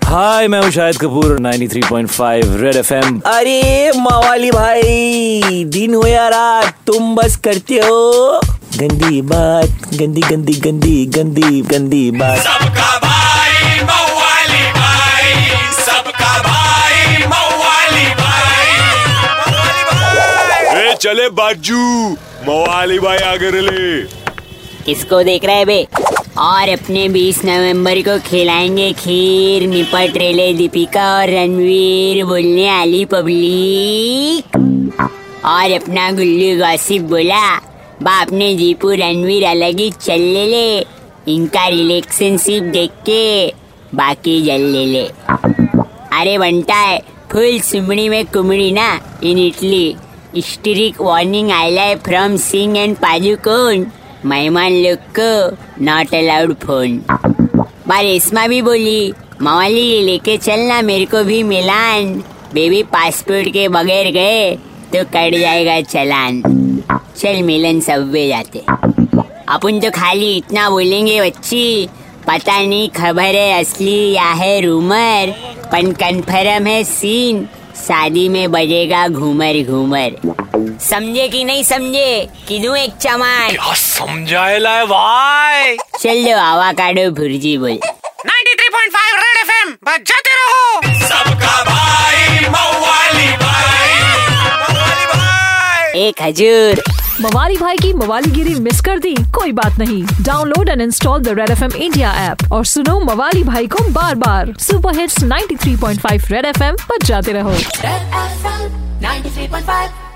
हाय मैं हूँ Shahid Kapoor 93.5 red FM अरे मवाली भाई दिन हो या रात तुम बस करते हो। गंदी बात गंदी गंदी गंदी गंदी गंदी बात। सबका भाई मवाली भाई सबका भाई मवाली भाई। ए चले बाजू मवाली भाई आगे ले किसको देख रहे है बे? और अपने 20 नवंबर को खिलाएँगे खीर निपट रेले दीपिका और रणवीर, बोलने आली पब्लिक। और अपना गुल्लू गॉसिप बोला, बाप ने जीपू, रणवीर अलग ही चल ले ले, इनका रिलेशनशिप देख के बाकी जल ले ले। अरे बनता है, फुल सुमड़ी में कुमड़ी ना इन इटली स्ट्रिक वार्निंग आयला है फ्रॉम सिंह एंड पाजुकोन मेहमान लोग को नॉट अलाउड फ़ोन बार रेशमा भी बोली, मवाली लेके चलना मेरे को भी मिलान। बेबी पासपोर्ट के बगैर गए तो कट जाएगा चलान। चल मिलन सबवे जाते। अपन तो खाली इतना बोलेंगे बच्ची, पता नहीं खबर है, असली या है रूमर पन कन्फर्म है सीन शादी में बजेगा घूमर घूमर। समझे कि नहीं समझे? कि दू एक चमार समझाए समझाएला है भाई? चल दो हवा काटो भुर्जी बोल। 93.5 रेड एफएम बजाते रहो। सबका भाई मवाली भाई मौली भाई। एक हजूर। मवाली भाई की मवाली गिरी मिस कर दी? कोई बात नहीं। Download and install the Red F M India app और सुनो मवाली भाई को बार बार super hits 93.5 Red F M जाते रहो। Red FM 93.5